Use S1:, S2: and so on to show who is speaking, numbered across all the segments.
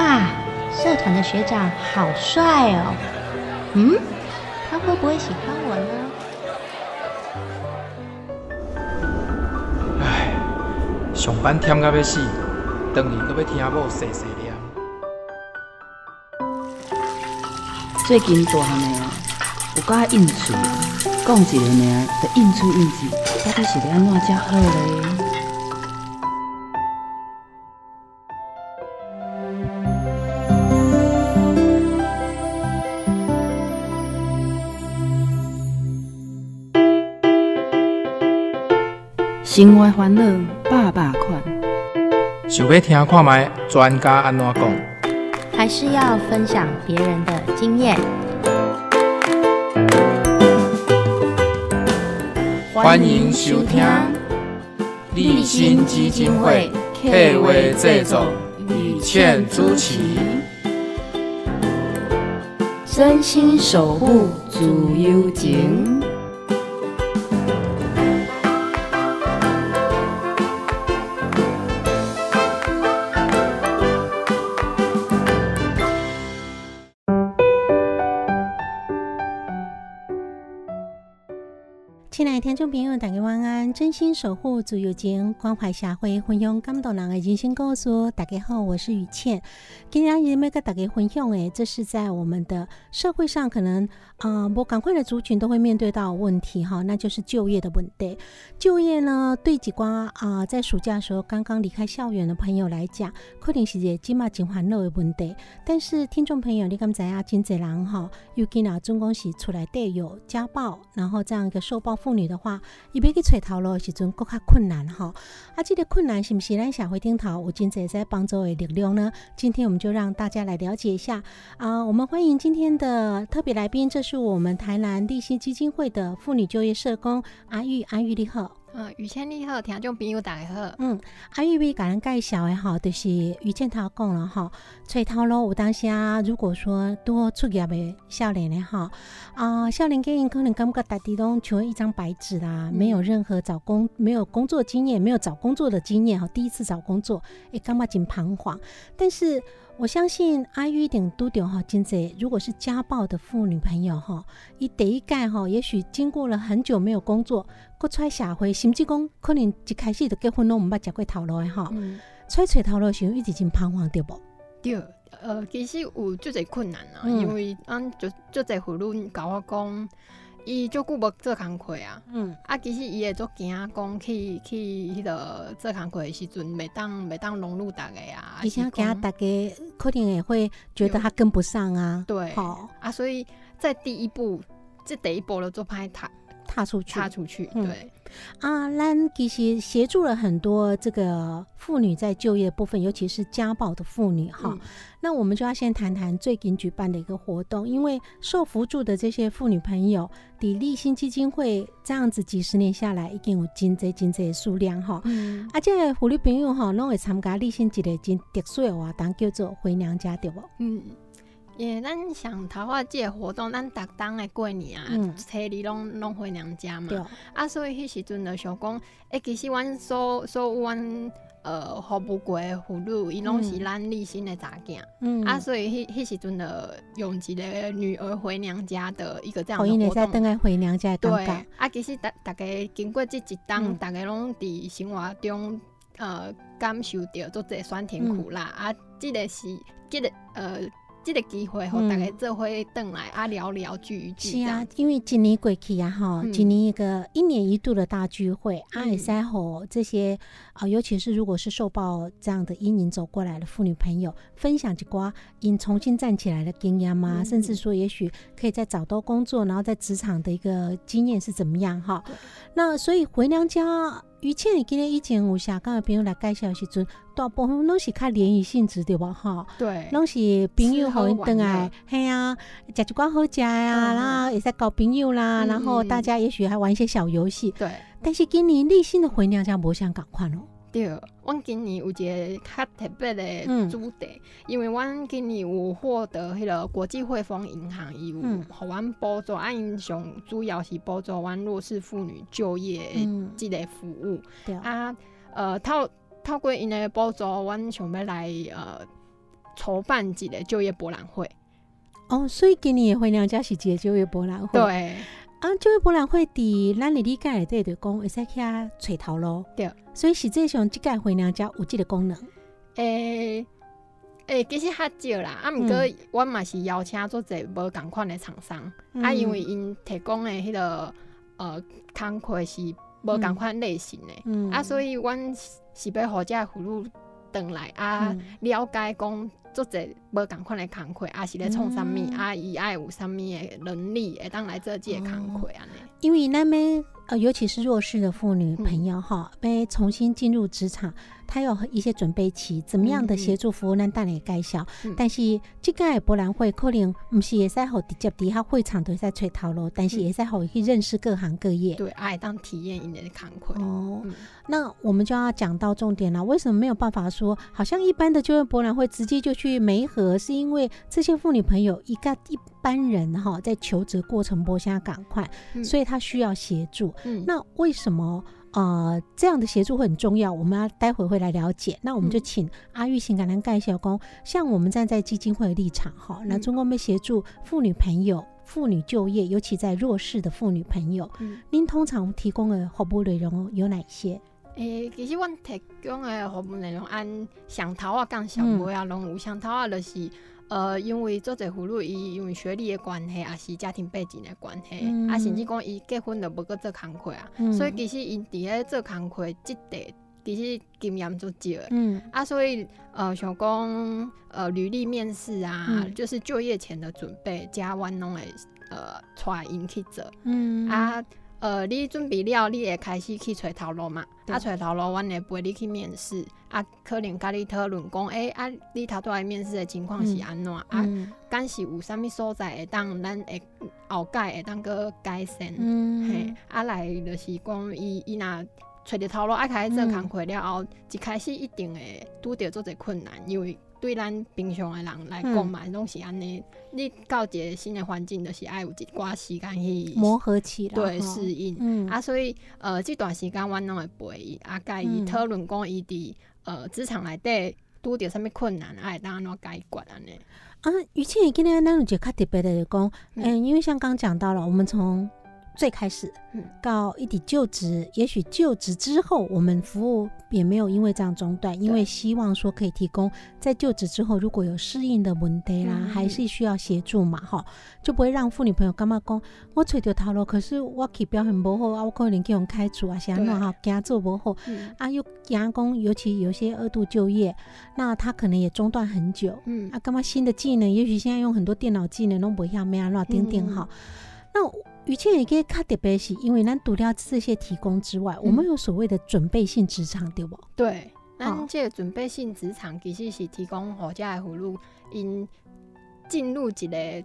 S1: 哇，社团的学长好帅哦！嗯，他会不会喜欢我
S2: 呢？唉，上班忝到要死，回去搁要听某碎碎念。
S3: 最近大汉的哦，有甲应酬，讲一个名，就应出应酬，到底是要安怎才好咧？生活烦恼百百款，
S2: 想要听看卖专家安怎讲？
S1: 还是要分享别人的经验？
S2: 欢迎收听立新基金会客话制作，雨倩主持，
S3: 真心守护自由情。
S4: 众朋友，大家晚安！真心守护自由情，关怀社会，分享感动人的人生故事。大家好，我是雨倩。今天要跟大家分享诶，这是在我们的社会上可能啊，我赶快的族群都会面对到问题哈，那就是就业的问题。就业呢，对几瓜啊，在暑假的时候刚刚离开校园的朋友来讲，可能是一个金马金欢乐的问题。但是听众朋友，你刚才啊，金济人哈，又见啊，总共是出来带有家暴，然后这样一个受暴妇女。的话，伊要去找头路的时阵，更较困难哈。啊，这个困难是不是咱社会顶头有真济在帮助的力量呢？今天我们就让大家来了解一下啊。我们欢迎今天的特别来宾，这是我们台南立新基金会的妇女就业社工阿玉，阿玉你好。
S5: 嗯，于倩你好，听众朋友大家好。
S4: 嗯，阿玉为甲咱介绍的吼，就是于倩头讲了吼，找头路有当下，如果说多出业的少年的吼，啊，少年给因可能感觉大地拢像一张白纸啦，没有任何找工，没有工作经验，没有找工作的经验哈，第一次找工作，会感觉真彷徨。但是我相信阿玉一定都点哈，金姐，如果是家暴的妇女朋友哈，伊第一盖哈，也许经过了很久没有工作。搁出来社会，甚至讲可能一开始就结婚拢毋捌食过头路诶吼，出来找头路时候一直真彷徨对无？
S5: 对，呃，其实有足侪困难啊，因为俺就足侪妇女甲我讲，伊足久无做工课啊，嗯，啊，其实伊会足惊讲去去迄个做工课的时阵，袂当袂当融入逐个啊，
S4: 而且惊大家可能也会觉得他跟不上啊，
S5: 对，好啊，所以在第一步，这第一步了做拍他。
S4: 踏出去，
S5: 踏出去，对
S4: 啊，咱其实协助了很多这个妇女在就业部分，尤其是家暴的妇女哈。那我们就要先谈谈最近举办的一个活动，因为受扶助的这些妇女朋友，砥砺新基金会这样子几十年下来，已经有真济真济的数量哈。嗯，而且妇女朋友哈，拢会参加立新一个真特殊的活动，叫做回娘家，对不？嗯。
S5: 耶，咱想桃花节活动，咱逐当的过年啊，初二拢拢回娘家嘛。啊，所以迄时阵就想讲，诶，其实阮所所有阮呃服务过的妇女，伊拢是咱立新的查囝。嗯。啊，所以迄迄时阵的用一个女儿回娘家的一个这样的活动。
S4: 等下回娘家
S5: 对。啊，其实大大家经过这一档，大家拢伫生活中呃感受到做这酸甜苦辣啊，这个是这个呃。这个机会和大家做伙等来啊聊聊聚一聚。
S4: 是啊，因为今年过去啊哈，今年一个一年一度的大聚会，啊也是和这些啊，尤其是如果是受暴这样的阴影走过来的妇女朋友，分享几瓜因重新站起来的经验吗？甚至说，也许可以再找到工作，然后在职场的一个经验是怎么样哈？那所以回娘家。于倩，你今天以前有下刚的朋友来介绍时阵，大部分拢是较联谊性质对吧？哈，
S5: 对，
S4: 拢是朋友好等来，嘿啊，食一寡好食呀，然后也在搞朋友啦，然后大家也许还玩一些小游戏。
S5: 对，
S4: 但是今年立新的回娘家无相共款哦。
S5: 对，阮今年有一个较特别的主题，因为阮今年有获得迄个国际汇丰银行伊有互阮补助，啊，因上主要是补助阮弱势妇女就业即个服务。对啊，呃，透透过因的补助，阮想要来呃。筹办一个就业博览会。
S4: 哦，所以今年也回娘家是一个就业博览会。
S5: 对，
S4: 啊，就业博览会伫咱里理解内底就讲会使去遐找头路。
S5: 对，
S4: 所以实际上即个回娘家有即个功能。
S5: 诶诶，其实较少啦，啊，毋过我嘛是邀请做者无共款的厂商，啊，因为因提供的迄个呃工课是无共款类型的，啊，所以阮是要互遮妇女转来啊，了解讲。做者无共款的工课，也是咧创啥物，啊，伊爱有啥物的能力，会当来做即个工课安尼。
S4: 因为那边呃，尤其是弱势的妇女朋友哈，被重新进入职场。她有一些准备期，怎么样的协助服务，咱带来介绍。但是这个博览会可能不是也使好直接伫他会场都在吹头路，但是也使好去认识各行各业。
S5: 对，爱当体验一的康阔。哦，
S4: 那我们就要讲到重点了。为什么没有办法说，好像一般的就业博览会直接就去媒合？是因为这些妇女朋友一个一般人哈，在求职过程波下赶快，所以他需要协助。那为什么？呃，这样的协助会很重要，我们要待会会来了解。那我们就请阿玉先跟咱介绍讲，像我们站在基金会的立场哈，那中国们协助妇女朋友、妇女就业，尤其在弱势的妇女朋友，嗯您通常提供的服务内容有哪些？
S5: 诶，其实阮提供诶服务内容按上头啊，讲上尾啊，拢有。上头啊，就是。呃，因为做者妇女，伊因为学历的关系，也是家庭背景的关系，啊，甚至讲伊结婚都无搁做工课啊，所以其实因伫咧做工课，即块其实经验足少嗯，啊，所以呃，想讲呃，履历面试啊，就是就业前的准备，加阮拢会呃，带因去做，嗯，啊。呃，你准备了，你会开始去找头路嘛？啊，找头路，阮会陪你去面试。啊，可能甲你讨论讲，诶，啊，你头拄来面试的情况是安怎？啊，敢是有啥物所在会当咱会后改会当个改善？嘿，啊来就是讲，伊伊若揣着头路，啊开始做工课了后，一开始一定会拄着做者困难，因为。对咱平常的人来讲嘛，拢是安尼。你到一个新的环境，就是爱有一寡时间去
S4: 磨合起来，
S5: 对适应。啊，所以呃，这段时间阮拢会陪伊，啊，甲伊讨论讲伊伫呃职场内底拄着啥物困难，爱当安怎解决安尼。
S4: 啊，于倩今天咱有一个较特别的讲，嗯，因为像刚讲到了，我们从最开始到一底就职，也许就职之后，我们服务也没有因为这样中断，因为希望说可以提供在就职之后如果有适应的问题啦，还是需要协助嘛，哈，就不会让妇女朋友干嘛讲，我吹着头路，可是我去表现不好啊，我可能给用开除啊，想那哈，给他做不好。啊，又员工尤其有些二度就业，那他可能也中断很久，嗯，啊，干嘛新的技能，也许现在用很多电脑技能弄不像没啊那点点好，那。语气也可以卡特别是，因为咱除了这些提供之外，我们有所谓的准备性职场，对不？
S5: 对，咱这个准备性职场其实是提供好家的葫芦，因进入一个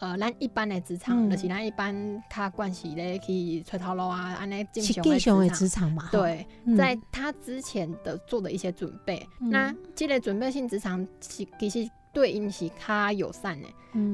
S5: 呃，咱一般的职场，就是咱一般他惯习咧去出头路啊，安尼进
S4: 行的职场。嘛。
S5: 对，在他之前的做的一些准备，那这个准备性职场是其实对因是较友善的，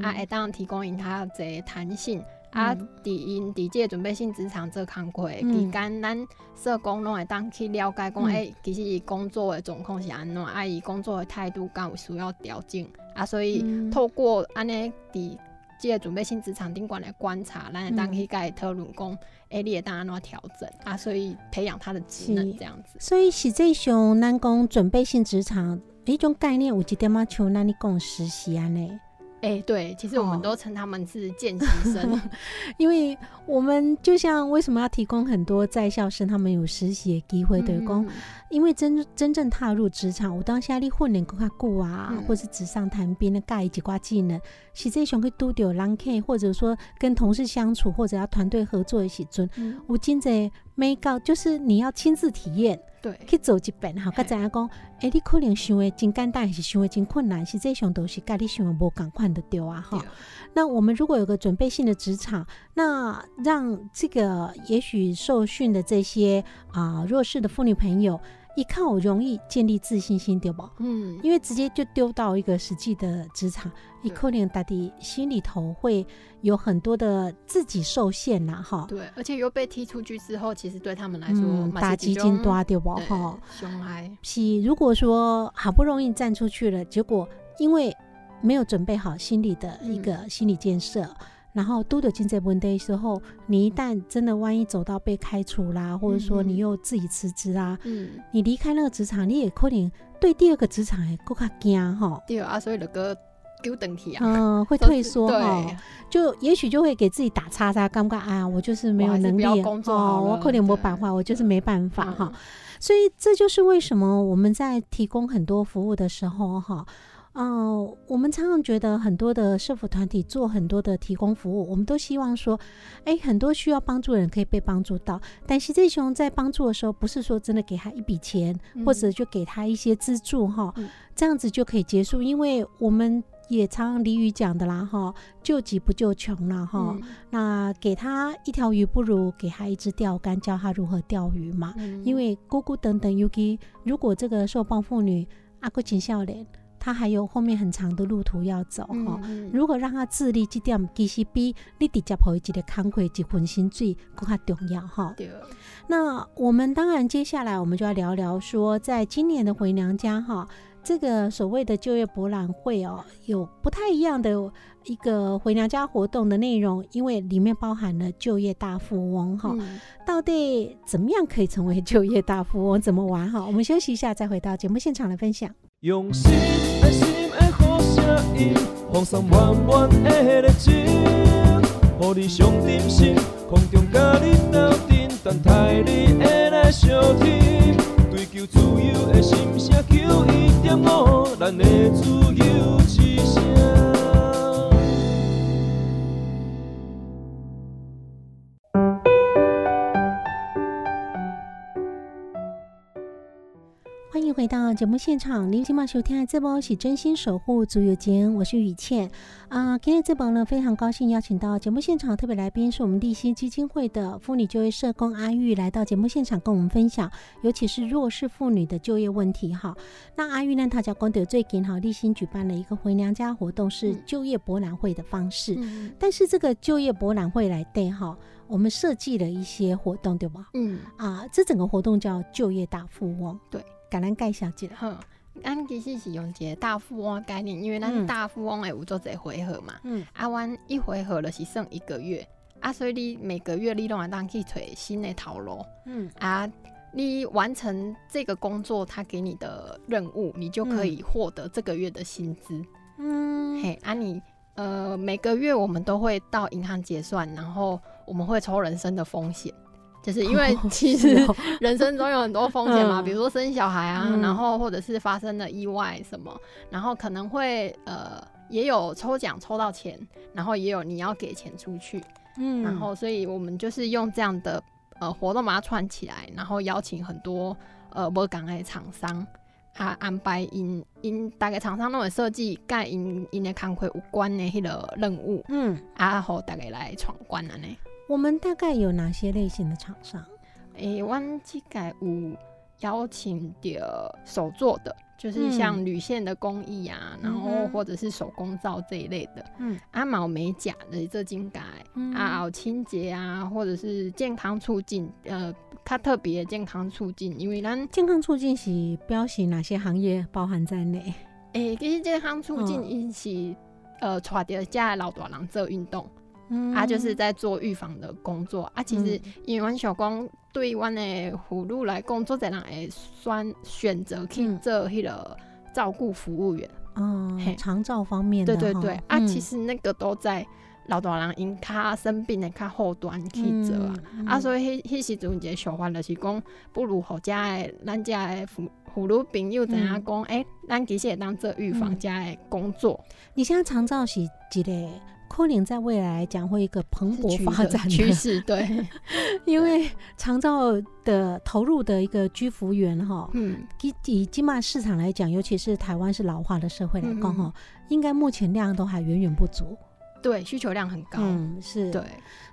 S5: 啊，会当提供因他这弹性。啊，伫因伫即个准备性职场做工课期间，咱社工拢会当去了解讲，诶，其实伊工作的状况是安怎，啊，伊工作的态度敢有需要调整，啊，所以透过安尼伫即个准备性职场顶管来观察，咱会当去甲伊讨论讲，诶，你会当安怎调整，啊，所以培养他的职能这样子。
S4: 所以实际上，咱讲准备性职场一种概念，有一点嘛像咱你讲实习安尼。
S5: 哎，对，其实我们都称他们是见习生，
S4: 因为我们就像为什么要提供很多在校生，他们有实习的机会对工，因为真真正踏入职场，我当下你混练更加久啊，或是纸上谈兵的盖几挂技能，实际上去都丢 long K，或者说跟同事相处，或者要团队合作的时阵，我今在没告，就是你要亲自体验。
S5: 对，
S4: 去走一遍哈，甲知影讲，哎，你可能想的真简单，还是想的真困难，实际上都是甲你想的无共款的对啊哈。那我们如果有个准备性的职场，那让这个也许受训的这些啊弱势的妇女朋友。一看我容易建立自信心，对不？嗯，因为直接就丢到一个实际的职场，一扣连大地心里头会有很多的自己受限呐，哈。
S5: 对，而且又被踢出去之后，其实对他们来说
S4: 打击金多，对不？哈，
S5: 凶害。
S4: 是，如果说好不容易站出去了，结果因为没有准备好心理的一个心理建设。然后都得进这问题的时候，你一旦真的万一走到被开除啦，或者说你又自己辞职啦，嗯，你离开那个职场，你也可能对第二个职场也更加惊哈。
S5: 对啊，所以那个丢等题啊，
S4: 嗯，会退缩哈，就也许就会给自己打叉叉，尴尬啊，我就是没有能力
S5: 哦，
S4: 我可能没办法，我就是没办法哈。所以这就是为什么我们在提供很多服务的时候哈。哦，我们常常觉得很多的社福团体做很多的提供服务，我们都希望说，哎，很多需要帮助的人可以被帮助到。但是这熊在帮助的时候，不是说真的给他一笔钱，或者就给他一些资助哈，这样子就可以结束。因为我们也常常俚语讲的啦哈，救急不救穷了哈。那给他一条鱼，不如给他一只钓竿，教他如何钓鱼嘛。因为姑姑等等，尤其如果这个受帮妇女阿哥请笑脸。他还有后面很长的路途要走哈。如果让他自立这点，其实比你直接抱一个康亏一份薪水更加重要哈。那我们当然接下来我们就要聊聊说，在今年的回娘家哈，这个所谓的就业博览会哦，有不太一样的一个回娘家活动的内容，因为里面包含了就业大富翁哈。到底怎么样可以成为就业大富翁？怎么玩哈？我们休息一下，再回到节目现场来分享。
S6: 用心爱心的好声音，放送满满的热情，予你上点心，空中甲你斗阵，等待你会来相听。追求自由的心声，求一点五，咱的自由
S4: 回到节目现场，您今晚收听的这波是真心守护足有间，我是雨倩啊。今天这波呢，非常高兴邀请到节目现场特别来宾，是我们立新基金会的妇女就业社工阿玉来到节目现场跟我们分享，尤其是弱势妇女的就业问题哈。那阿玉呢，她叫光德最近哈，立新举办了一个回娘家活动，是就业博览会的方式，但是这个就业博览会来对哈，我们设计了一些活动对吧？嗯啊，这整个活动叫就业大富翁，
S5: 对。
S4: 橄榄盖小姐，
S5: 哼，咱其实是用一个大富翁概念，因为咱大富翁诶有做一回合嘛，嗯，啊，阮一回合了是剩一个月，啊，所以你每个月你都会当去找新的头路，嗯，啊，你完成这个工作，他给你的任务，你就可以获得这个月的薪资，嗯，嘿，啊，你呃每个月我们都会到银行结算，然后我们会抽人生的风险。就是因为 其实 人生中有很多风险嘛，比如说生小孩啊，然后或者是发生了意外什么，然后可能会呃也有抽奖抽到钱，然后也有你要给钱出去，嗯，然后所以我们就是用这样的呃活动把它串起来，然后邀请很多呃无港的厂商，啊安排因因大概厂商都会设计跟因因的工会有关的迄个任务，嗯，啊好大概来闯关了呢。
S4: 我们大概有哪些类型的厂商？
S5: 诶，阮即个有邀请的手做的，就是像铝线的工艺啊，然后或者是手工皂这一类的。嗯，阿毛美甲的这金改啊，清洁啊，或者是健康促进，呃，它特别健康促进，因为咱
S4: 健康促进是标示哪些行业包含在内？
S5: 诶，其实健康促进因是呃，带着家老大人做运动。啊，就是在做预防的工作啊。其实，因为阮小光对阮的妇女来讲，做在人会选选择去做迄个照顾服务员。
S4: 哦，长照方面的。
S5: 对对对，啊，其实那个都在老大人因他生病的较后端去做啊。啊，所以迄迄时阵一个想法就是讲，不如互家的咱家的妇妇女朋友怎样讲？诶，咱其实会当做预防家的工作。
S4: 你现在长照是一个？可能在未来来讲会一个蓬勃发展
S5: 趋势，对，
S4: 因为长照的投入的一个居服员哈，嗯，以以金马市场来讲，尤其是台湾是老化的社会来讲哈，应该目前量都还远远不足。
S5: 对，需求量很高，
S4: 嗯，是。
S5: 对，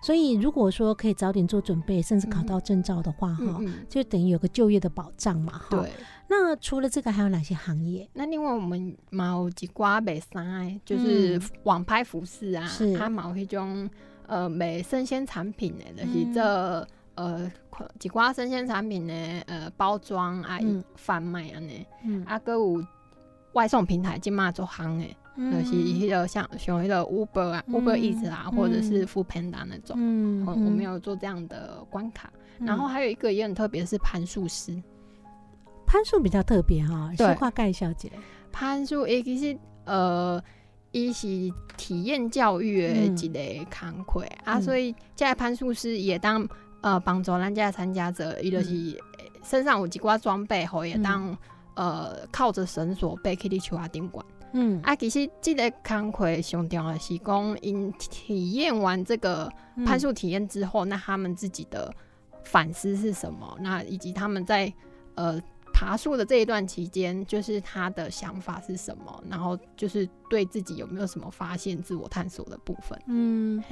S4: 所以如果说可以早点做准备，甚至考到证照的话，哈，就等于有个就业的保障嘛，哈。
S5: 对。
S4: 那除了这个，还有哪些行业？
S5: 那另外我们毛几瓜美衫，就是网拍服饰啊，它毛一种呃美生鲜产品的，就是这呃几瓜生鲜产品的呃包装啊贩卖啊呢，啊，搁有外送平台今嘛做行诶，就是迄个像像迄个 Uber 啊，Uber Eats 啊，或者是 Food Panda 那种。嗯，我没有做这样的关卡。然后还有一个也很特别，是攀树师。
S4: 攀树比较特别哈，西化盖小姐。
S5: 攀树诶，其实呃，伊是体验教育的一个工课啊，所以这个攀树师也当呃帮助咱家参加者，伊就是身上有几挂装备，后也当。呃，靠着绳索背去你树下顶管。嗯，啊，其实这个工课上重要的是讲，因体验完这个攀树体验之后，那他们自己的反思是什么？那以及他们在呃爬树的这一段期间，就是他的想法是什么？然后就是对自己有没有什么发现、自我探索的部分？
S4: 嗯，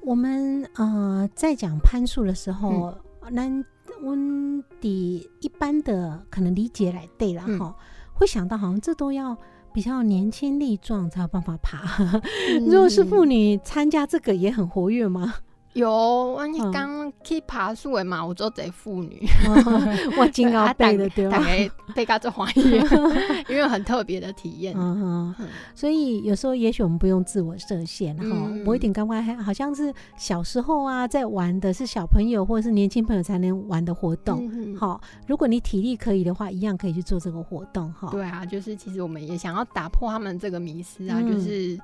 S4: 我们呃在讲攀树的时候，那。温迪一般的可能理解来对了哈，会想到好像这都要比较年轻力壮才有办法爬。如果是妇女参加这个也很活跃吗？
S5: 有，我刚去爬树的嘛，我做这妇女，
S4: 我金高背的 对
S5: 吧？大概被家做欢迎，因为很特别的体验。嗯
S4: 哼，所以有时候也许我们不用自我设限哈，我一点刚刚还好像是小时候啊，在玩的是小朋友或者是年轻朋友才能玩的活动。好，如果你体力可以的话，一样可以去做这个活动哈。
S5: 对啊，就是其实我们也想要打破他们这个迷思啊，就是。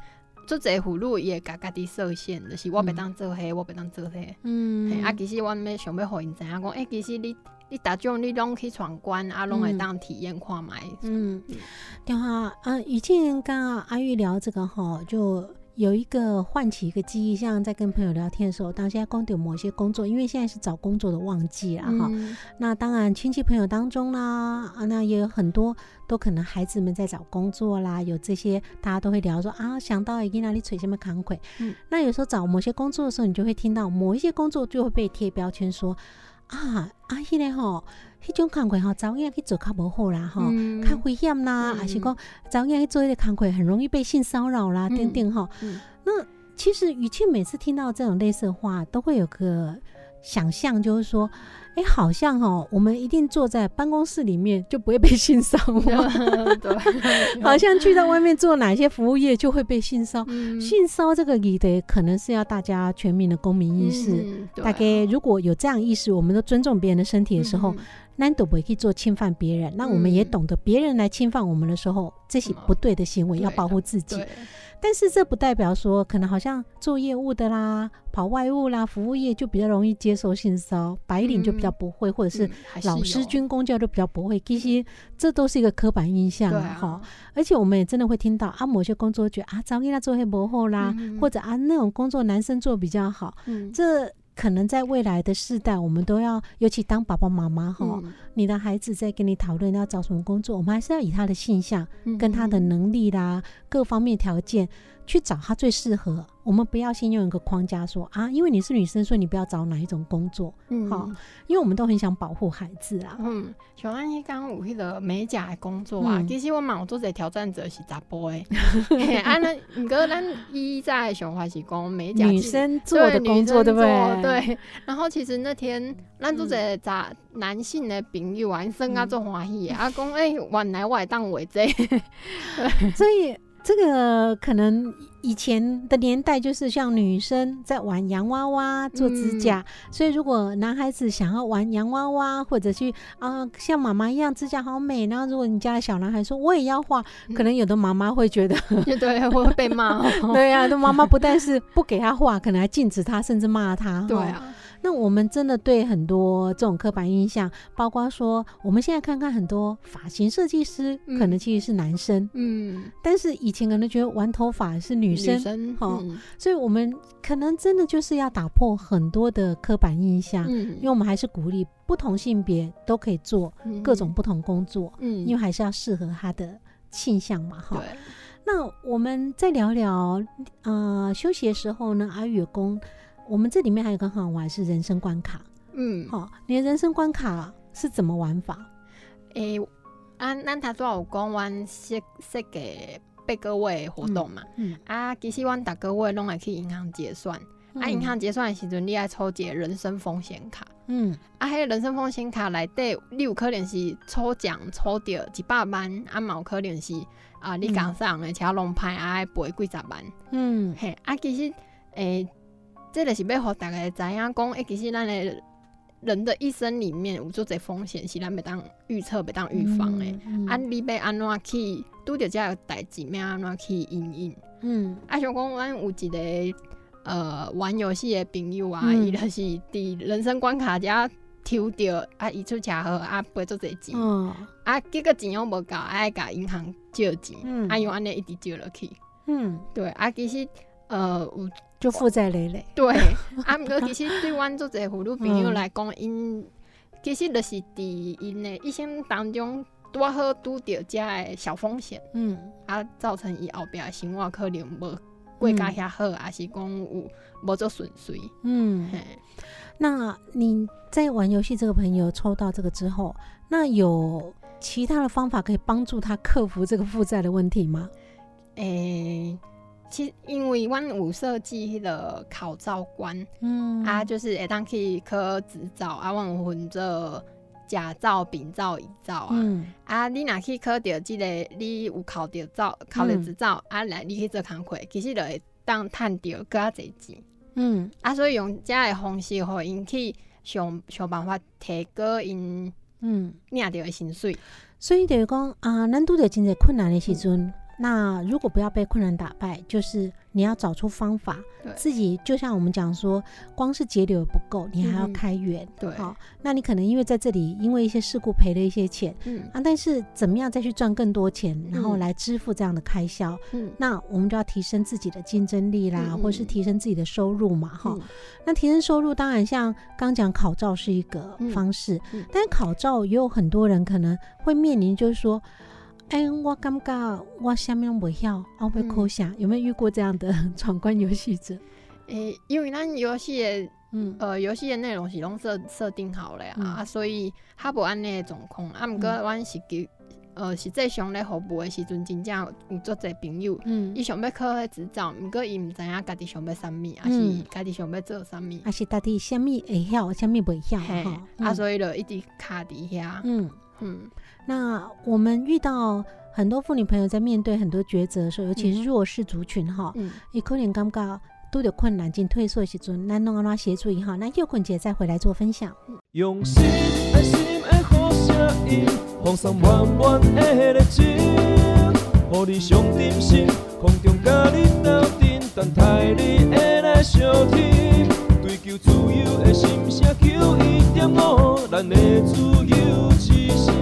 S5: 做这葫芦也家家己设限，就是我袂当做黑，我袂当做黑。嗯，啊，其实我咪想要互因知影讲，哎，其实你你逐种你拢去闯关，啊，拢会当体验看觅。嗯，
S4: 对啊，啊，以前跟阿玉聊这个吼，就。有一个唤起一个记忆，像在跟朋友聊天的时候，当现在光有某些工作，因为现在是找工作的旺季了哈。那当然亲戚朋友当中啦，啊，那也有很多都可能孩子们在找工作啦，有这些大家都会聊说啊，想到一定哪里吹什么扛魁。那有时候找某些工作的时候，你就会听到某一些工作就会被贴标签说啊，阿姨嘞吼。迄种工课吼，早晚去做较无好啦，吼，较危险啦，还是讲早晚去做迄个工课很容易被性骚扰啦，等等吼。那其实雨倩每次听到这种类似的话，都会有个想象，就是说。哎，好像哦，我们一定坐在办公室里面就不会被性骚扰。对，好像去到外面做哪些服务业就会被性骚性骚这个理的可能是要大家全民的公民意识。大概如果有这样意识，我们都尊重别人的身体的时候，那都不会去做侵犯别人。那我们也懂得别人来侵犯我们的时候，这些不对的行为要保护自己。但是这不代表说，可能好像做业务的啦、跑外务啦、服务业就比较容易接受性骚白领就比较不会，或者是老师、军工教就比较不会。其实这都是一个刻板印象哈。而且我们也真的会听到啊，某些工作觉得啊，早给他做黑幕后啦，或者啊那种工作男生做比较好。这。可能在未来的世代，我们都要，尤其当爸爸妈妈哈，你的孩子在跟你讨论要找什么工作，我们还是要以他的性向跟他的能力啦，各方面条件。去找他最适合，我们不要先用一个框架说啊，因为你是女生，所以你不要找哪一种工作，嗯，好，因为我们都很想保护孩子啊，
S5: 嗯，像安伊刚有迄个美甲的工作啊，其实我嘛有做者挑战者是查甫诶，啊那毋过咱一在想法是讲美甲
S4: 女生做的工作对不对？
S5: 对，然后其实那天咱做者查男性的朋友啊，生啊做欢喜，啊讲诶原来我会当为这，
S4: 所以。这个可能以前的年代就是像女生在玩洋娃娃做指甲，所以如果男孩子想要玩洋娃娃，或者去啊像妈妈一样指甲好美，然后如果你家的小男孩说我也要画，可能有的妈妈会觉得
S5: 对会被骂，
S4: 对呀，那妈妈不但是不给他画，可能还禁止他，甚至骂他，
S5: 对啊。
S4: 那我们真的对很多这种刻板印象，包括说，我们现在看看很多发型设计师，可能其实是男生，嗯，但是以前可能觉得玩头发是女生，哈，所以我们可能真的就是要打破很多的刻板印象，嗯，因为我们还是鼓励不同性别都可以做各种不同工作，嗯，因为还是要适合他的倾向嘛，哈。那我们再聊聊，呃，休息的时候呢，阿月公。我们这里面还有个很好玩是人生关卡，嗯，好，你的人生关卡是怎么玩法？
S5: 诶，按按他都有讲，玩设设计八个月活动嘛，嗯啊，其实阮逐个月拢会去银行结算，啊，银行结算的时阵，你爱抽一个人生风险卡。嗯，啊，迄个人生风险卡内底，你有可能是抽奖抽到一百万，啊，有可能是啊，你讲上的车龙牌啊，赔几十万。嗯，嘿，啊，其实诶，这个是要互大家知影讲，诶，其实咱的人的一生里面有做者风险，是咱要当预测、要当预防诶。啊，你要安怎去拄着遮个代志，要安怎去应应？嗯，啊，想讲咱有一个。呃，玩游戏的朋友啊，伊就是伫人生关卡遮抽着啊，伊出车祸啊，赔做侪钱，啊，结果钱又无够，爱甲银行借钱，啊，用安尼一直借落去，嗯，对，啊，其实呃，有
S4: 就负债累累，
S5: 对，啊，毋过其实对阮做者妇女朋友来讲，因其实就是伫因的一生当中拄好拄着遮的小风险，嗯，啊，造成伊后壁生活可能无。过家遐好，还是讲有无做顺遂？嗯，
S4: 那你在玩游戏这个朋友抽到这个之后，那有其他的方法可以帮助他克服这个负债的问题吗？
S5: 诶，其因为阮有设计迄个考照官，嗯啊，就是会当去考执照啊，阮有分做。甲照、丙照、乙照啊，啊，你若去考着即个，你有考着照、考着执照，啊，来你去做工课，其实就会当趁着更较侪钱。嗯，啊，所以用遮个方式，互因去想想办法提高因嗯领着的薪水。
S4: 所以就是讲啊，咱拄着真侪困难的时阵。那如果不要被困难打败，就是你要找出方法，自己就像我们讲说，光是节流不够，你还要开源。
S5: 对，
S4: 好，那你可能因为在这里因为一些事故赔了一些钱，嗯啊，但是怎么样再去赚更多钱，然后来支付这样的开销？嗯，那我们就要提升自己的竞争力啦，或是提升自己的收入嘛，哈。那提升收入，当然像刚讲考照是一个方式，但是考照也有很多人可能会面临，就是说。哎，我感觉我啥物拢袂晓，我会考下。有没有遇过这样的 闯关游戏者？
S5: 诶，因为咱游戏的，嗯，呃，游戏的内容是拢设设定好了呀，啊，所以较无安尼的状况。啊，毋过阮是给，呃，实际上咧服务的时阵，真正有做者朋友，嗯，伊想要考迄执照，毋过伊毋知影家己想要啥物，还是家己想要做啥物，
S4: 还是家己啥物会晓，啥物袂晓，哈，
S5: 啊，所以就一直卡伫遐，嗯。
S4: 嗯，那我们遇到很多妇女朋友在面对很多抉择的时候，尤其是弱势族群哈，伊可能感觉都有困难，进退缩的时阵，那弄安怎协助伊哈？那又坤姐再回来做分享。用心爱心的好声音，放松满满的热情，予你上点心，空中甲你斗阵，等待你的来相听，追求自由的心声，求一点五，咱的自由之声。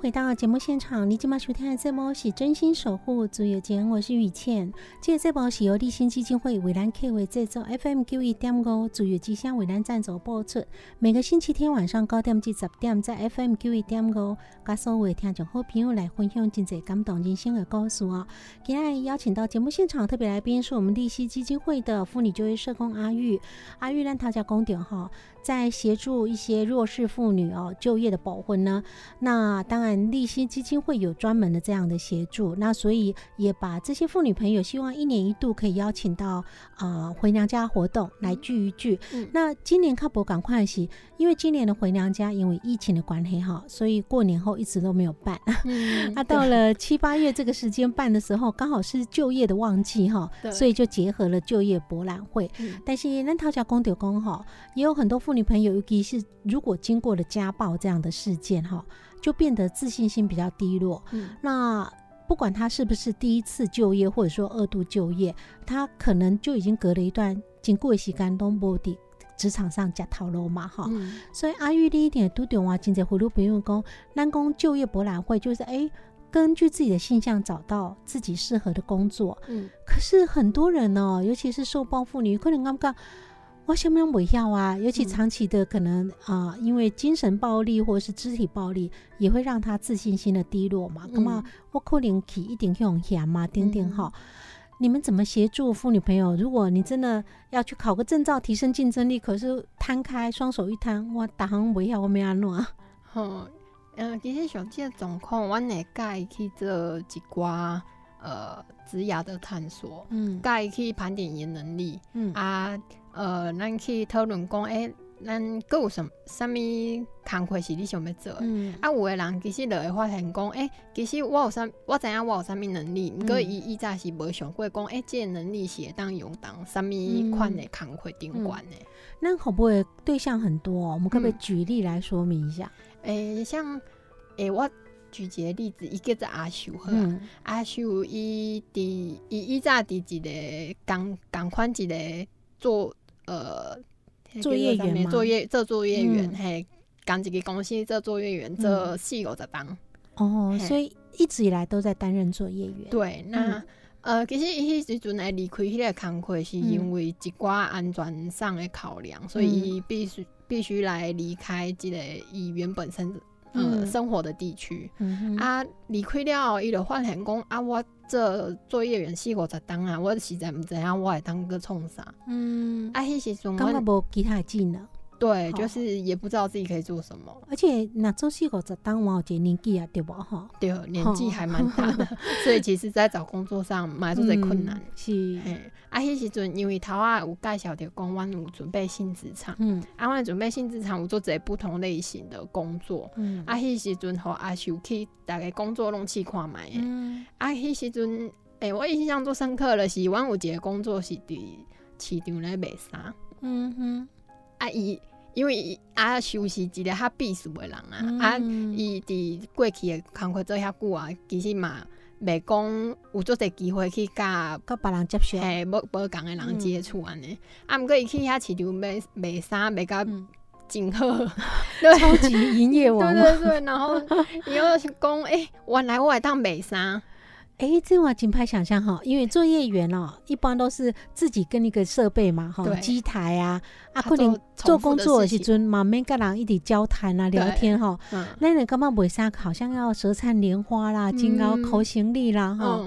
S4: 回到节目现场，你今晚收听的节目是真心守护自由间，我是雨倩。这个节目是由立新基金会为咱 K 为制作，FM 九一点五自由之声为咱赞助播出。每个星期天晚上九点至十点，在 FM 九一点五，甲所有听众好朋友来分享真侪感动人心的故事哦。今日邀请到节目现场特别来宾是我们立新基金会的妇女就业社工阿玉，阿玉让大家讲点哈。在协助一些弱势妇女哦就业的保婚呢，那当然立新基金会有专门的这样的协助，那所以也把这些妇女朋友希望一年一度可以邀请到啊回娘家活动来聚一聚。那今年靠博赶快是，因为今年的回娘家因为疫情的关系哈，所以过年后一直都没有办。那到了七八月这个时间办的时候，刚好是就业的旺季哈，所以就结合了就业博览会。但是那陶家公丢公哈也有很多。妇女朋友尤其是如果经过了家暴这样的事件哈，就变得自信心比较低落。嗯，那不管她是不是第一次就业或者说二度就业，她可能就已经隔了一段经过洗干东波的职场上假套路嘛哈。所以阿玉第一点都懂啊，今在葫芦朋友讲，南工就业博览会就是哎，根据自己的性向找到自己适合的工作。嗯，可是很多人呢，尤其是受暴妇女，可能刚刚。我想不想不要啊？尤其长期的可能啊，因为精神暴力或者是肢体暴力，也会让他自信心的低落嘛。那么我可能去一定用险嘛，点点哈。你们怎么协助妇女朋友？如果你真的要去考个证照，提升竞争力，可是摊开双手一摊，我打行不要，我没安弄啊。
S5: 吼，嗯，其实上即个状况，阮会介去做一寡呃职涯的探索，嗯，介去盘点伊能力，嗯啊，呃，咱去讨论讲，诶。咱各有什什物工课是你想要做？嗯，啊，有的人其实就会发现讲，诶，其实我有啥，我知影我有啥物能力，毋过伊伊早是无想过讲，诶，即个能力是会当用当啥物款的工课顶管诶。
S4: 那会不会对象很多？我们可不可以举例来说明一下？
S5: 诶，像诶，我举一个例子，一个是阿秀呵，阿秀伊伫伊伊早伫一个共共款一个做呃。
S4: 作业员
S5: 作业做作业员，嘿，刚一个公司做作业员，做四五十档。
S4: 哦，所以一直以来都在担任作业员。
S5: 对，那呃，其实伊迄时阵来离开迄个工课，是因为一寡安全上的考量，所以伊必须必须来离开这个伊原本生呃生活的地区。啊，离开了，伊就发现讲啊，我。这作业员四五十档啊，我实在毋知影我会当去创啥。嗯，啊，迄时阵
S4: 感觉无其他技能。
S5: 对，就是也不知道自己可以做什么。
S4: 而且那做四五十当，我有个年纪啊，对不哈？
S5: 对，年纪还蛮大的，所以其实在找工作上蛮做侪困难。
S4: 是。
S5: 啊，迄时阵因为头啊有介绍着讲，阮有准备新职场。嗯。啊，阮准备新职场有做侪不同类型的工作。嗯。啊，迄时阵吼阿秀去大概工作拢去看卖。嗯。啊，迄时阵诶，我印象最深刻的是，阮有一个工作是伫市场咧卖衫。嗯哼。啊，伊。因为啊，休息一个较避暑的人啊，啊，伊伫过去的工作做遐久啊，其实嘛，袂讲有做侪机会去甲
S4: 甲别人接触，
S5: 嘿，无无共的人接触安尼。啊，毋过伊去遐市场卖卖衫，卖甲真好，
S4: 超级营业王。
S5: 对对对，然后伊又讲，诶，原来我会当卖衫。
S4: 哎，这话金牌想象哈，因为作业员哦，一般都是自己跟一个设备嘛，哈，机台啊，啊，可能做工作的时阵，嘛免跟人一起交谈啊，聊天哈。那你干嘛为啥好像要舌灿莲花啦，金刚口行李啦，哈？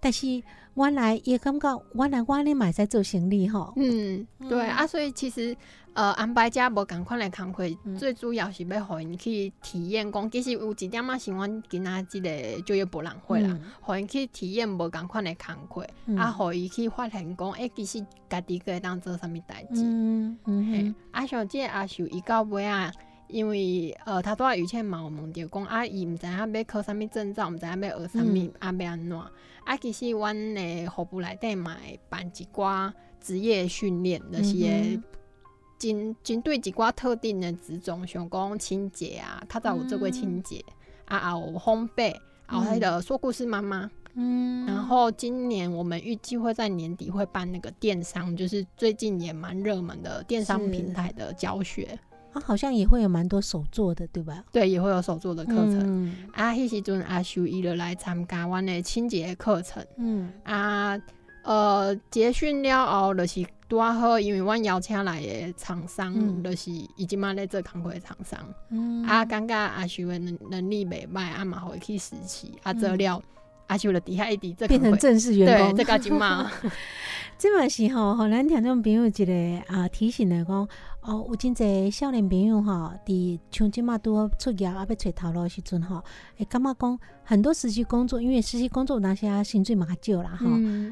S4: 但是原来也感觉原来我咧买在做生理吼。
S5: 嗯，对啊，所以其实。呃，安排遮无共款的工课，最主要是要互因去体验。讲其实有一点仔是阮今仔即个就业博览会啦，互因去体验无共款的工课，啊，互伊去发现讲，诶，其实家己可会当做啥物代志。嗯嗯。啊，像即个阿秀伊到尾啊，因为呃，他拄仔以前嘛有问着讲，啊，伊毋知影要考啥物证照，毋知影要学啥物，啊，要安怎？啊，其实阮的服务内底嘛会办一寡职业训练，就是针针对一寡特定的职种，像讲清洁啊，较早有做过清洁啊，有烘焙，然后迄个说故事妈妈，嗯，然后今年我们预计会在年底会办那个电商，就是最近也蛮热门的电商平台的教学，
S4: 啊，好像也会有蛮多手作的，对吧？
S5: 对，也会有手作的课程。啊，迄时阵阿秀伊就来参加阮的清洁课程，嗯，啊，呃，结训了后就是。拄啊好，因为阮邀请来的厂商，就是已经嘛咧做工课的厂商，啊，感觉阿秀的能能力袂歹，啊嘛会去实习，啊做了，阿秀就底下一直做
S4: 变成正式员工，
S5: 对，这个金嘛。
S4: 即嘛是吼，互咱听众朋友一个啊提醒来讲。哦，有真侪少年朋友吼，伫像即马拄好出业啊，要揣头路时阵吼，会感觉讲很多实习工作，因为实习工作那些薪水嘛较少啦哈，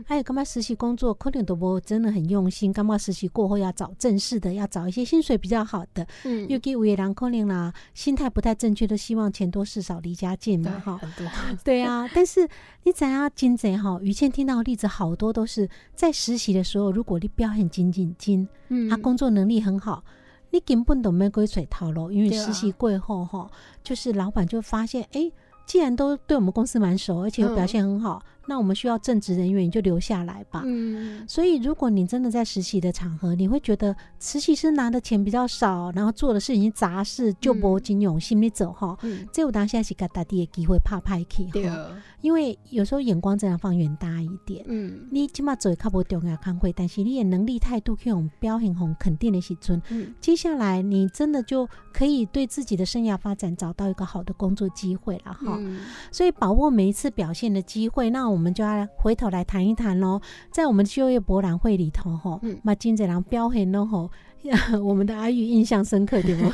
S4: 还有感觉实习工作可能都不真的很用心，感觉实习过后要找正式的，要找一些薪水比较好的。嗯，尤其有些人可能啦，心态不太正确，都希望钱多事少离家近嘛哈。对啊，但是你怎样真侪吼，雨倩听到的例子好多都是在实习的时候，如果你表现精进精，嗯，他工作能力很好。你根本都没归水套路，因为实习过后哈，就是老板就发现，哎，既然都对我们公司蛮熟，而且又表现很好。那我们需要正职人员，你就留下来吧。嗯，所以如果你真的在实习的场合，你会觉得实习生拿的钱比较少，然后做的事情杂事就不尽用心里走哈。嗯，这我当下是给大家的机会拍拍去哈。因为有时候眼光真的放远大一点。嗯，你起码走靠不重要看会，但是你的能力态度可以用标很红肯定的时阵，嗯，接下来你真的就可以对自己的生涯发展找到一个好的工作机会了哈。所以把握每一次表现的机会，那我。我们就要回头来谈一谈喽，在我们就业博览会里头，吼，嘛真侪人表现咯，吼，我们的阿玉印象深刻，对不？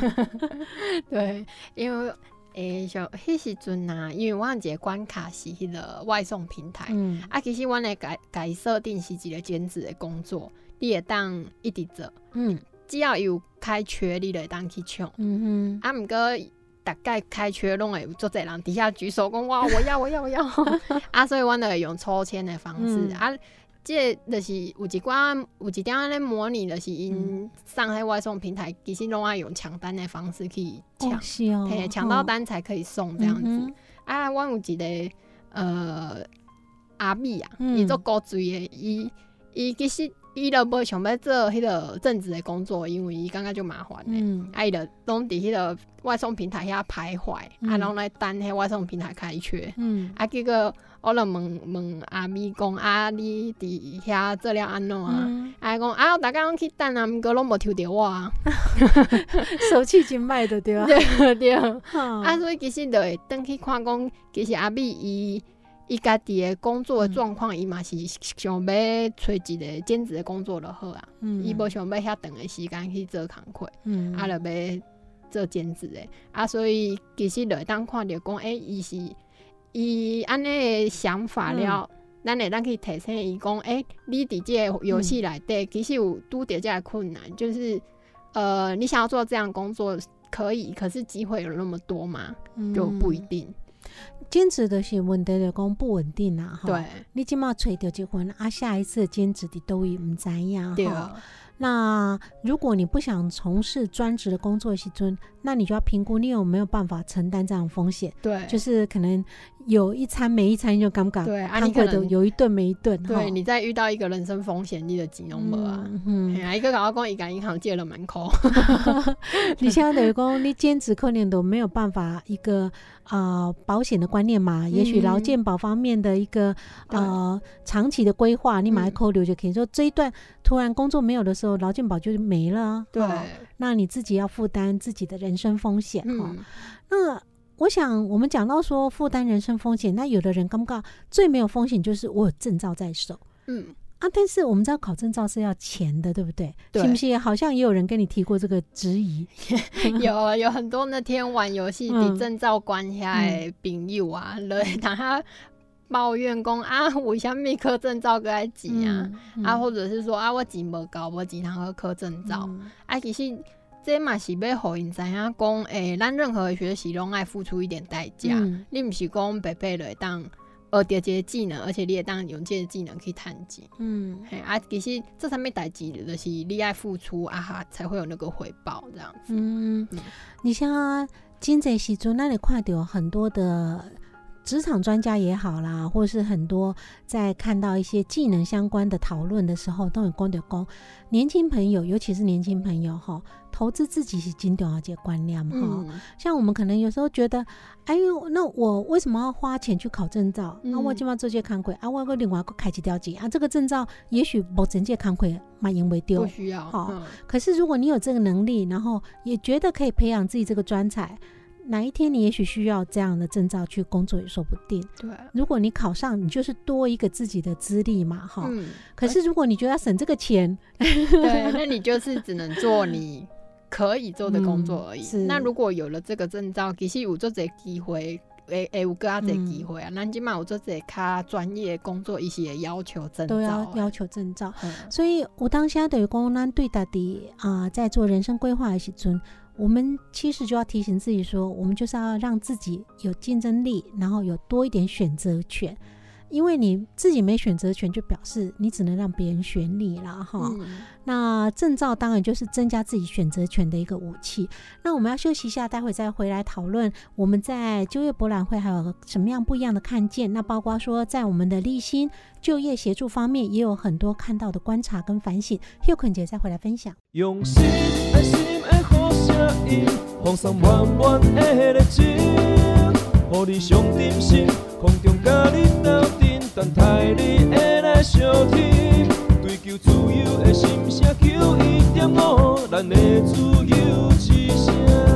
S5: 对，因为诶，像迄时阵啊，因为我一个关卡是迄个外送平台，嗯，啊，其实我咧改改设定是一个兼职的工作，你也当一直做，嗯，只要有开缺，你就当去抢，嗯哼，啊，毋过大概开缺拢会做侪人底下举手讲哇，我要，我要，我要，啊，所以我会用抽签的方式啊。这就是有一寡有一点咧模拟，就是因上海外送平台其实拢爱用抢单的方式去抢，嘿，抢到单才可以送这样子。啊，阮有一个呃阿米啊，伊做高追的，伊伊其实伊都无想要做迄个正职的工作，因为伊感觉就麻烦嘞，啊，伊就拢伫迄个外送平台遐徘徊，啊，拢来等迄外送平台开缺，嗯，啊，结果。我就问问阿咪讲啊，你伫遐做了安怎啊？啊讲啊，大家拢去等啊，毋过拢无抽着我啊
S4: 手气真歹的对啊，
S5: 对对。啊，所以其实就会登去看讲，其实阿咪伊伊家己的工作状况，伊嘛是想要找一个兼职的工作就好啊。伊无想要遐长的时间去做工课，啊，就要做兼职的。啊，所以其实就会当看着讲，诶，伊是。伊安尼诶想法了，咱会咱可以提醒伊讲，诶，你伫即个游戏内底，其实有拄着这个困难，就是呃，你想要做这样工作可以，可是机会有那么多吗？就不一定。
S4: 兼职的是问题就讲不稳定啊，
S5: 对，
S4: 你即马揣着结婚啊，下一次兼职的都已毋知影哈。那如果你不想从事专职的工作，时尊，那你就要评估你有没有办法承担这样风险。
S5: 对，
S4: 就是可能有一餐没一餐就尴尬，
S5: 对，
S4: 你可能有一顿没一顿。
S5: 对，你再遇到一个人生风险，你的金融没啊？嗯，一个搞到讲一家银行借了门口。
S4: 你现在等于讲你兼职可能都没有办法一个啊保险的观念嘛？也许劳健保方面的一个呃长期的规划，你买扣留就可以说这一段突然工作没有的时候。劳健保就没了，
S5: 对，
S4: 那你自己要负担自己的人身风险哈。那我想，我们讲到说负担人生风险，那有的人刚刚最没有风险就是我有证照在手，嗯啊，但是我们知道考证照是要钱的，对不对？信不信？好像也有人跟你提过这个质疑，
S5: 有有很多那天玩游戏比证照关下的朋友啊，来等他。抱怨讲啊，为什么考证照个爱钱啊？啊，或者是说啊，我钱无够，我钱通去考证照。啊，其实这嘛是要互因知影讲，诶，咱任何学习拢爱付出一点代价。你毋是讲白白来当学着这个技能，而且你也当用这个技能去探钱。嗯，嘿啊，其实这上面代志就是你爱付出啊，哈，才会有那个回报这样子。嗯，
S4: 你像真济时阵，那你看到很多的。职场专家也好啦，或是很多在看到一些技能相关的讨论的时候，都有讲到讲年轻朋友，尤其是年轻朋友哈，投资自己是金重要这观念哈。像我们可能有时候觉得，哎呦，那我为什么要花钱去考证照？那我今晚做这康柜啊，我个另外个开几条件啊，这个证照也许不整届康会嘛，因为丢
S5: 不需要哈。
S4: 可是如果你有这个能力，然后也觉得可以培养自己这个专才。哪一天你也许需要这样的证照去工作也说不定。
S5: 对，
S4: 如果你考上，你就是多一个自己的资历嘛，哈。嗯。可是如果你觉得要省这个钱，
S5: 对，那你就是只能做你可以做的工作而已。是。那如果有了这个证照，其实有做这机会，诶诶，有更加这机会啊。那起码有做这卡专业工作一些要求证照，
S4: 都要要求证照。所以我当下等于讲，咱对大的啊，在做人生规划的时阵。我们其实就要提醒自己说，我们就是要让自己有竞争力，然后有多一点选择权。因为你自己没选择权，就表示你只能让别人选你了哈。那证照当然就是增加自己选择权的一个武器。那我们要休息一下，待会再回来讨论。我们在就业博览会还有什么样不一样的看见？那包括说在我们的立新就业协助方面，也有很多看到的观察跟反省。h u 姐再回来分享。用心予你上点心，空中甲你斗阵，等待你的来相听。追求自由的心声，求一点五，咱的自由之声。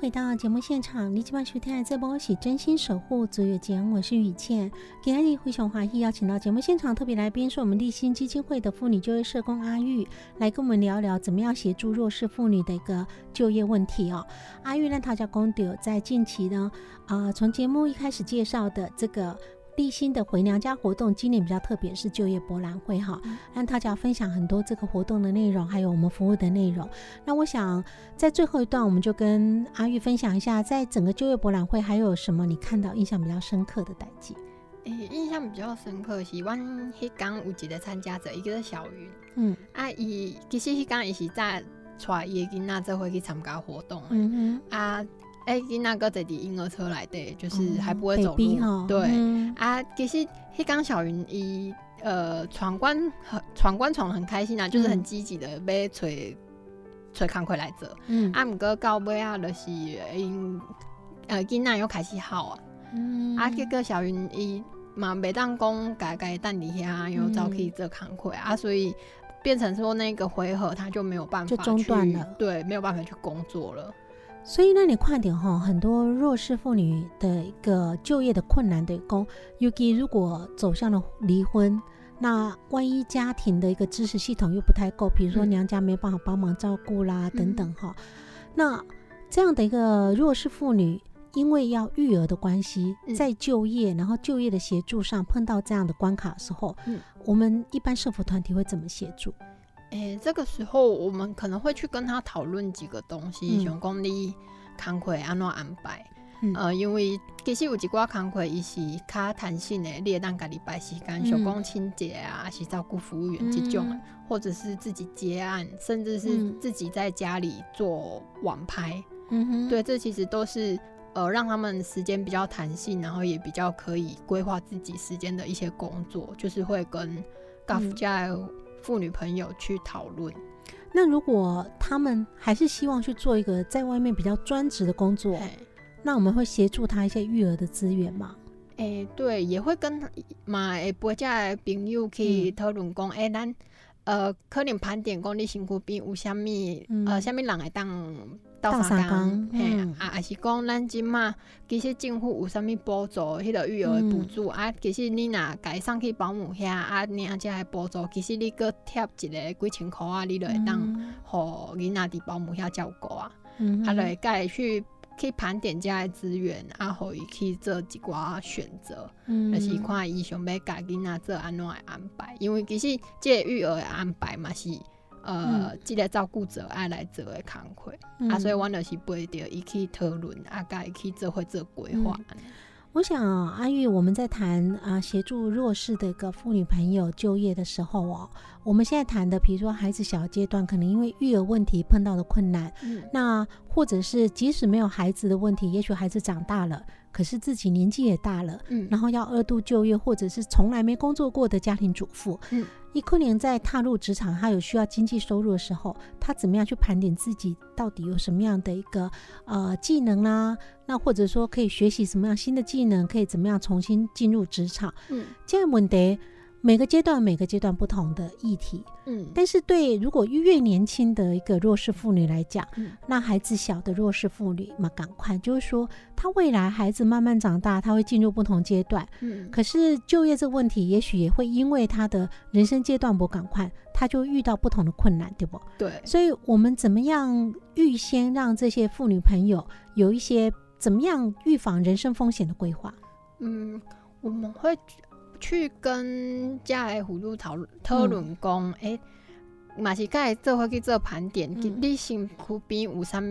S4: 回到节目现场，你今晚收听的这波是真心守护足月节，我是雨倩。今天非常华裔邀请到节目现场特别来宾，是我们立新基金会的妇女就业社工阿玉，来跟我们聊聊怎么样协助弱势妇女的一个就业问题哦。阿玉呢，她叫公主，在近期呢，呃，从节目一开始介绍的这个。立新的回娘家活动今年比较特别，是就业博览会哈，让大家分享很多这个活动的内容，还有我们服务的内容。那我想在最后一段，我们就跟阿玉分享一下，在整个就业博览会还有什么你看到印象比较深刻的代际。
S5: 诶，印象比较深刻是，阮迄刚有一个参加者，一个是小云，嗯，啊，伊其实迄刚伊是在带伊的囡仔做伙去参加活动，嗯哼，啊。哎，囡仔哥在伫婴儿车来的，就是还不会走路。对啊，其实迄刚小云伊呃闯关闯关闯很开心啊，就是很积极的要吹吹工课来做。嗯，啊，毋过到尾啊，就是因呃囡仔又开始好啊。嗯，啊，结果小云伊嘛袂当讲家家等伫遐又走去做工课啊，所以变成说那个回合他就没有办法
S4: 就中断了，
S5: 对，没有办法去工作了。
S4: 所以，那你快点哈，很多弱势妇女的一个就业的困难的工，尤其如果走向了离婚，那万一家庭的一个支持系统又不太够，比如说娘家没办法帮忙照顾啦等等哈，那这样的一个弱势妇女，因为要育儿的关系，在就业然后就业的协助上碰到这样的关卡的时候，我们一般社福团体会怎么协助？
S5: 诶，这个时候我们可能会去跟他讨论几个东西，像讲你工课安怎安排。呃，因为其实有一寡工课伊是较弹性的，你会当家己排时间，像讲清洁啊，是照顾服务员这种，或者是自己接案，甚至是自己在家里做网拍。嗯哼，对，这其实都是呃让他们时间比较弹性，然后也比较可以规划自己时间的一些工作，就是会跟高夫家。妇女朋友去讨论，
S4: 那如果他们还是希望去做一个在外面比较专职的工作，那我们会协助他一些育儿的资源吗？
S5: 诶，对，也会跟嘛诶，伯家的朋友去讨论讲，诶，咱呃，可能盘点讲你身躯边有虾米，呃，虾米人会当。
S4: 到三工，
S5: 嘿，啊，也是讲咱即嘛，其实政府有啥物补助，迄个育儿补助啊，其实你若家送去保姆遐啊，领遮个补助，其实你搁贴一个几千箍啊，你就会当互囡仔伫保姆遐照顾啊，啊，来该去去盘点遮的资源，啊，互伊去做一寡选择，就是看伊想要家囡仔做安怎安排，因为其实这育儿的安排嘛是。呃，即个照顾者爱来做的工课，啊，所以我就是陪着伊去讨论，啊，甲伊去做会做规划。
S4: 我想阿玉，我们在谈啊协助弱势的一个妇女朋友就业的时候哦，我们现在谈的，比如说孩子小阶段，可能因为育儿问题碰到的困难，嗯，那或者是即使没有孩子的问题，也许孩子长大了。可是自己年纪也大了，嗯，然后要二度就业，或者是从来没工作过的家庭主妇，嗯，一坤年在踏入职场，他有需要经济收入的时候，他怎么样去盘点自己到底有什么样的一个呃技能啦？那或者说可以学习什么样新的技能，可以怎么样重新进入职场？嗯，这样问题。每个阶段，每个阶段不同的议题，嗯，但是对如果越年轻的一个弱势妇女来讲，那孩子小的弱势妇女嘛，赶快就是说，她未来孩子慢慢长大，她会进入不同阶段，嗯，可是就业这个问题，也许也会因为她的人生阶段不赶快，她就遇到不同的困难，对不？
S5: 对，
S4: 所以我们怎么样预先让这些妇女朋友有一些怎么样预防人生风险的规划？
S5: 嗯，我们会。去跟家诶辅助讨讨论讲，诶，嘛是该做伙去做盘点，你身躯边有啥物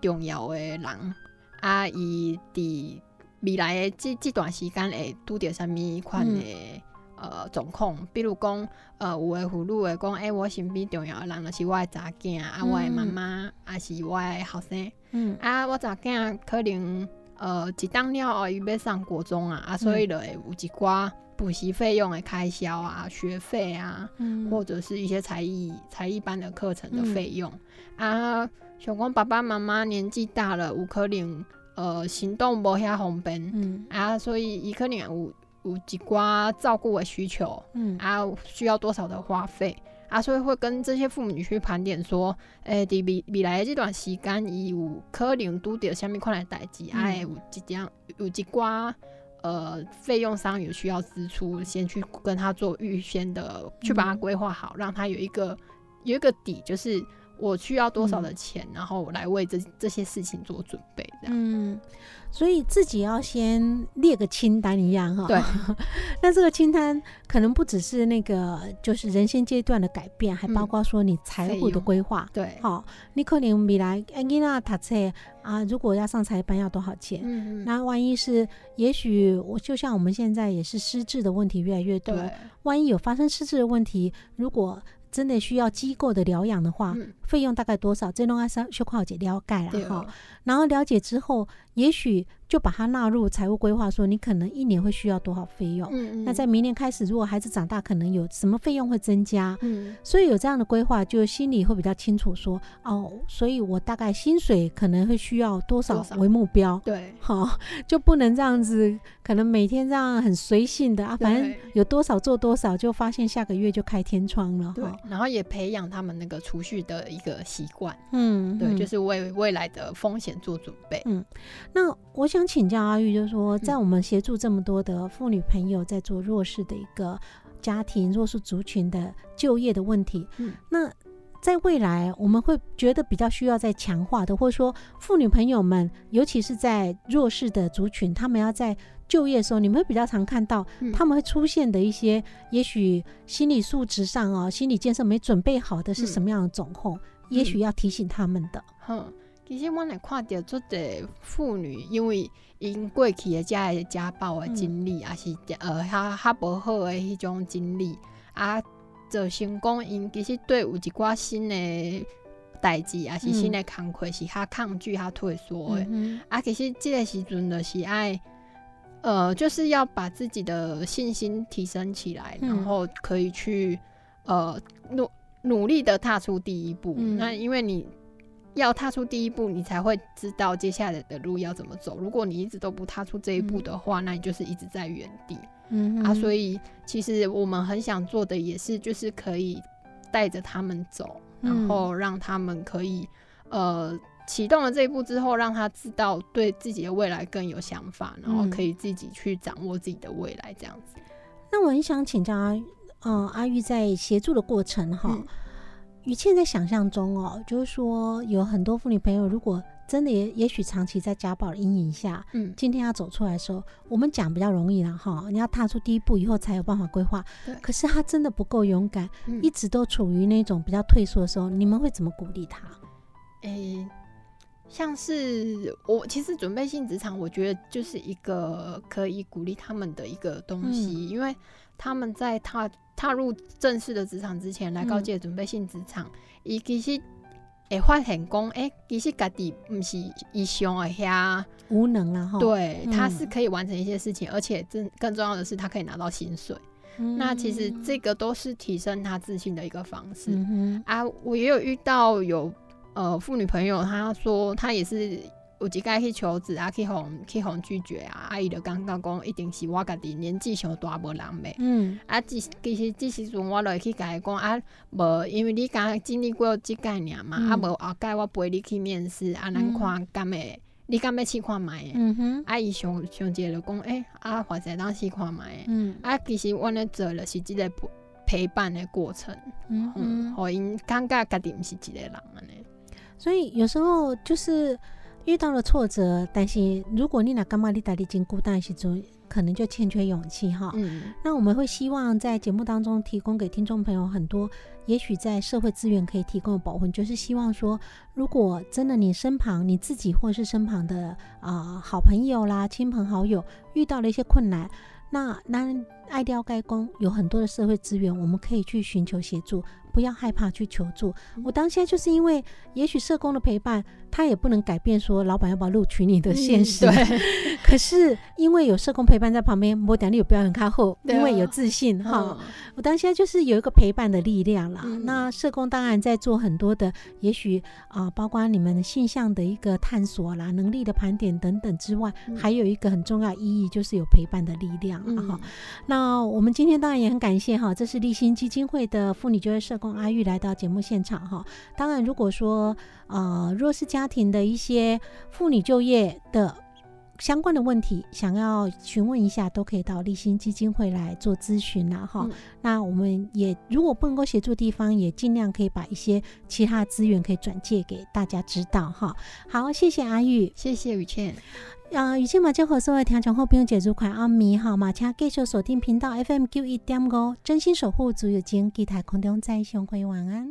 S5: 重要的人，啊，伊伫未来的即即段时间会拄着啥物款诶呃状况，比如讲，呃，有诶妇女会讲，诶，我身边重要诶人就是我诶查囝，啊，我诶妈妈，啊是我诶后生，嗯，啊，我查囝可能呃一当了哦伊要上国中啊，啊，所以就会有一寡。补习费用的开销啊，学费啊，或者是一些才艺才艺班的课程的费用啊。小光爸爸妈妈年纪大了，有可能呃行动无遐方便，嗯啊，所以伊可能有有一寡照顾的需求，嗯啊，需要多少的花费啊，所以会跟这些父母去盘点说，诶，伫未未来这段时间，伊有可能拄着虾米款的代志，啊，有一点有一寡呃费用上有需要支出，先去跟他做预先的，去把它规划好，让他有一个有一个底，就是我需要多少的钱，然后来为这这些事情做准备，这样。嗯。
S4: 所以自己要先列个清单一样哈，
S5: 对。
S4: 那这个清单可能不只是那个，就是人生阶段的改变，还包括说你财务的规划。
S5: 对，
S4: 好，你可能未来哎，你那读册啊，如果要上财班要多少钱？嗯嗯。那万一是，也许我就像我们现在也是失智的问题越来越多，万一有发生失智的问题，如果真的需要机构的疗养的话，费用大概多少？这弄阿三修考姐了解了哈。然后了解之后，也许。就把它纳入财务规划，说你可能一年会需要多少费用。嗯嗯。那在明年开始，如果孩子长大，可能有什么费用会增加。嗯。所以有这样的规划，就心里会比较清楚，说哦，所以我大概薪水可能会需要多少为目标。
S5: 对。
S4: 好，就不能这样子，可能每天这样很随性的啊，反正有多少做多少，就发现下个月就开天窗了。
S5: 对。然后也培养他们那个储蓄的一个习惯。嗯。对，就是为未来的风险做准备。
S4: 嗯。那我想。请教阿玉，就是说，在我们协助这么多的妇女朋友在做弱势的一个家庭、弱势族群的就业的问题，嗯，那在未来我们会觉得比较需要在强化的，或者说妇女朋友们，尤其是在弱势的族群，他们要在就业的时候，你们会比较常看到他们会出现的一些，也许心理素质上啊，心理建设没准备好的是什么样的状况？也许要提醒他们的，
S5: 哼。其实我来看到做的妇女，因为因过去的家的家暴的经历，也是呃较较无好的迄种经历，啊，就成功因其实对有一寡新的代志，也是新的工课是较抗拒、较退缩的。嗯啊，其实这个时阵就是爱，呃，就是要把自己的信心提升起来，然后可以去呃努努力的踏出第一步。那因为你。要踏出第一步，你才会知道接下来的路要怎么走。如果你一直都不踏出这一步的话，那你就是一直在原地。嗯啊，所以其实我们很想做的也是，就是可以带着他们走，然后让他们可以呃启动了这一步之后，让他知道对自己的未来更有想法，然后可以自己去掌握自己的未来这样子。
S4: 那我很想请教阿呃阿玉在协助的过程哈。雨倩在想象中哦，就是说有很多妇女朋友，如果真的也也许长期在家暴的阴影下，嗯，今天要走出来的时候，我们讲比较容易了哈，你要踏出第一步以后才有办法规划。对，可是他真的不够勇敢，一直都处于那种比较退缩的时候，你们会怎么鼓励他？
S5: 诶，像是我其实准备性职场，我觉得就是一个可以鼓励他们的一个东西，因为他们在踏。踏入正式的职场之前，来告诫准备性职场，伊其实会发现讲，哎，其实家己不是伊想的遐
S4: 无能啊哈。
S5: 对，他是可以完成一些事情，而且更更重要的是，他可以拿到薪水。那其实这个都是提升他自信的一个方式啊。我也有遇到有呃妇女朋友，她说她也是。有一届去求职啊，去互去互拒绝啊，阿姨就感觉讲一定是我家己年纪上大无人袂。嗯，啊，其其实即时阵我就会去甲伊讲啊，无因为你刚经历过即届尔嘛，啊无后盖我陪你去面试，啊咱看敢会，你敢要试看觅？嗯哼，啊伊上上节就讲，诶，啊或者当试看觅。嗯，啊其实阮咧做了是即个陪伴的过程，嗯嗯，互因感觉家己毋是一个人安尼。
S4: 所以有时候就是。遇到了挫折，但是如果你那干嘛你打理经孤单时阵，可能就欠缺勇气哈。嗯，那我们会希望在节目当中提供给听众朋友很多，也许在社会资源可以提供的保护，就是希望说，如果真的你身旁你自己或是身旁的啊好朋友啦、亲朋好友遇到了一些困难，那那爱雕该工有很多的社会资源，我们可以去寻求协助。不要害怕去求助。我当下就是因为，也许社工的陪伴，他也不能改变说老板要不要录取你的现实。
S5: 对。
S4: 可是因为有社工陪伴在旁边，我等你有表演开后，因为有自信哈。我当下就是有一个陪伴的力量啦。那社工当然在做很多的，也许啊，包括你们性向的一个探索啦、能力的盘点等等之外，还有一个很重要意义就是有陪伴的力量哈。那那我们今天当然也很感谢哈，这是立新基金会的妇女就业社工阿玉来到节目现场哈。当然，如果说呃弱势家庭的一些妇女就业的。相关的问题想要询问一下，都可以到立新基金会来做咨询啦，哈。那我们也如果不能够协助地方，也尽量可以把一些其他资源可以转借给大家知道，哈。好，谢谢阿玉，
S5: 谢谢雨倩。
S4: 啊，雨倩嘛，就和所有听众好朋友解除款阿米，哈，马请继续锁定频道 FM 九一点五，真心守护足有金，吉台空中再相会，晚安。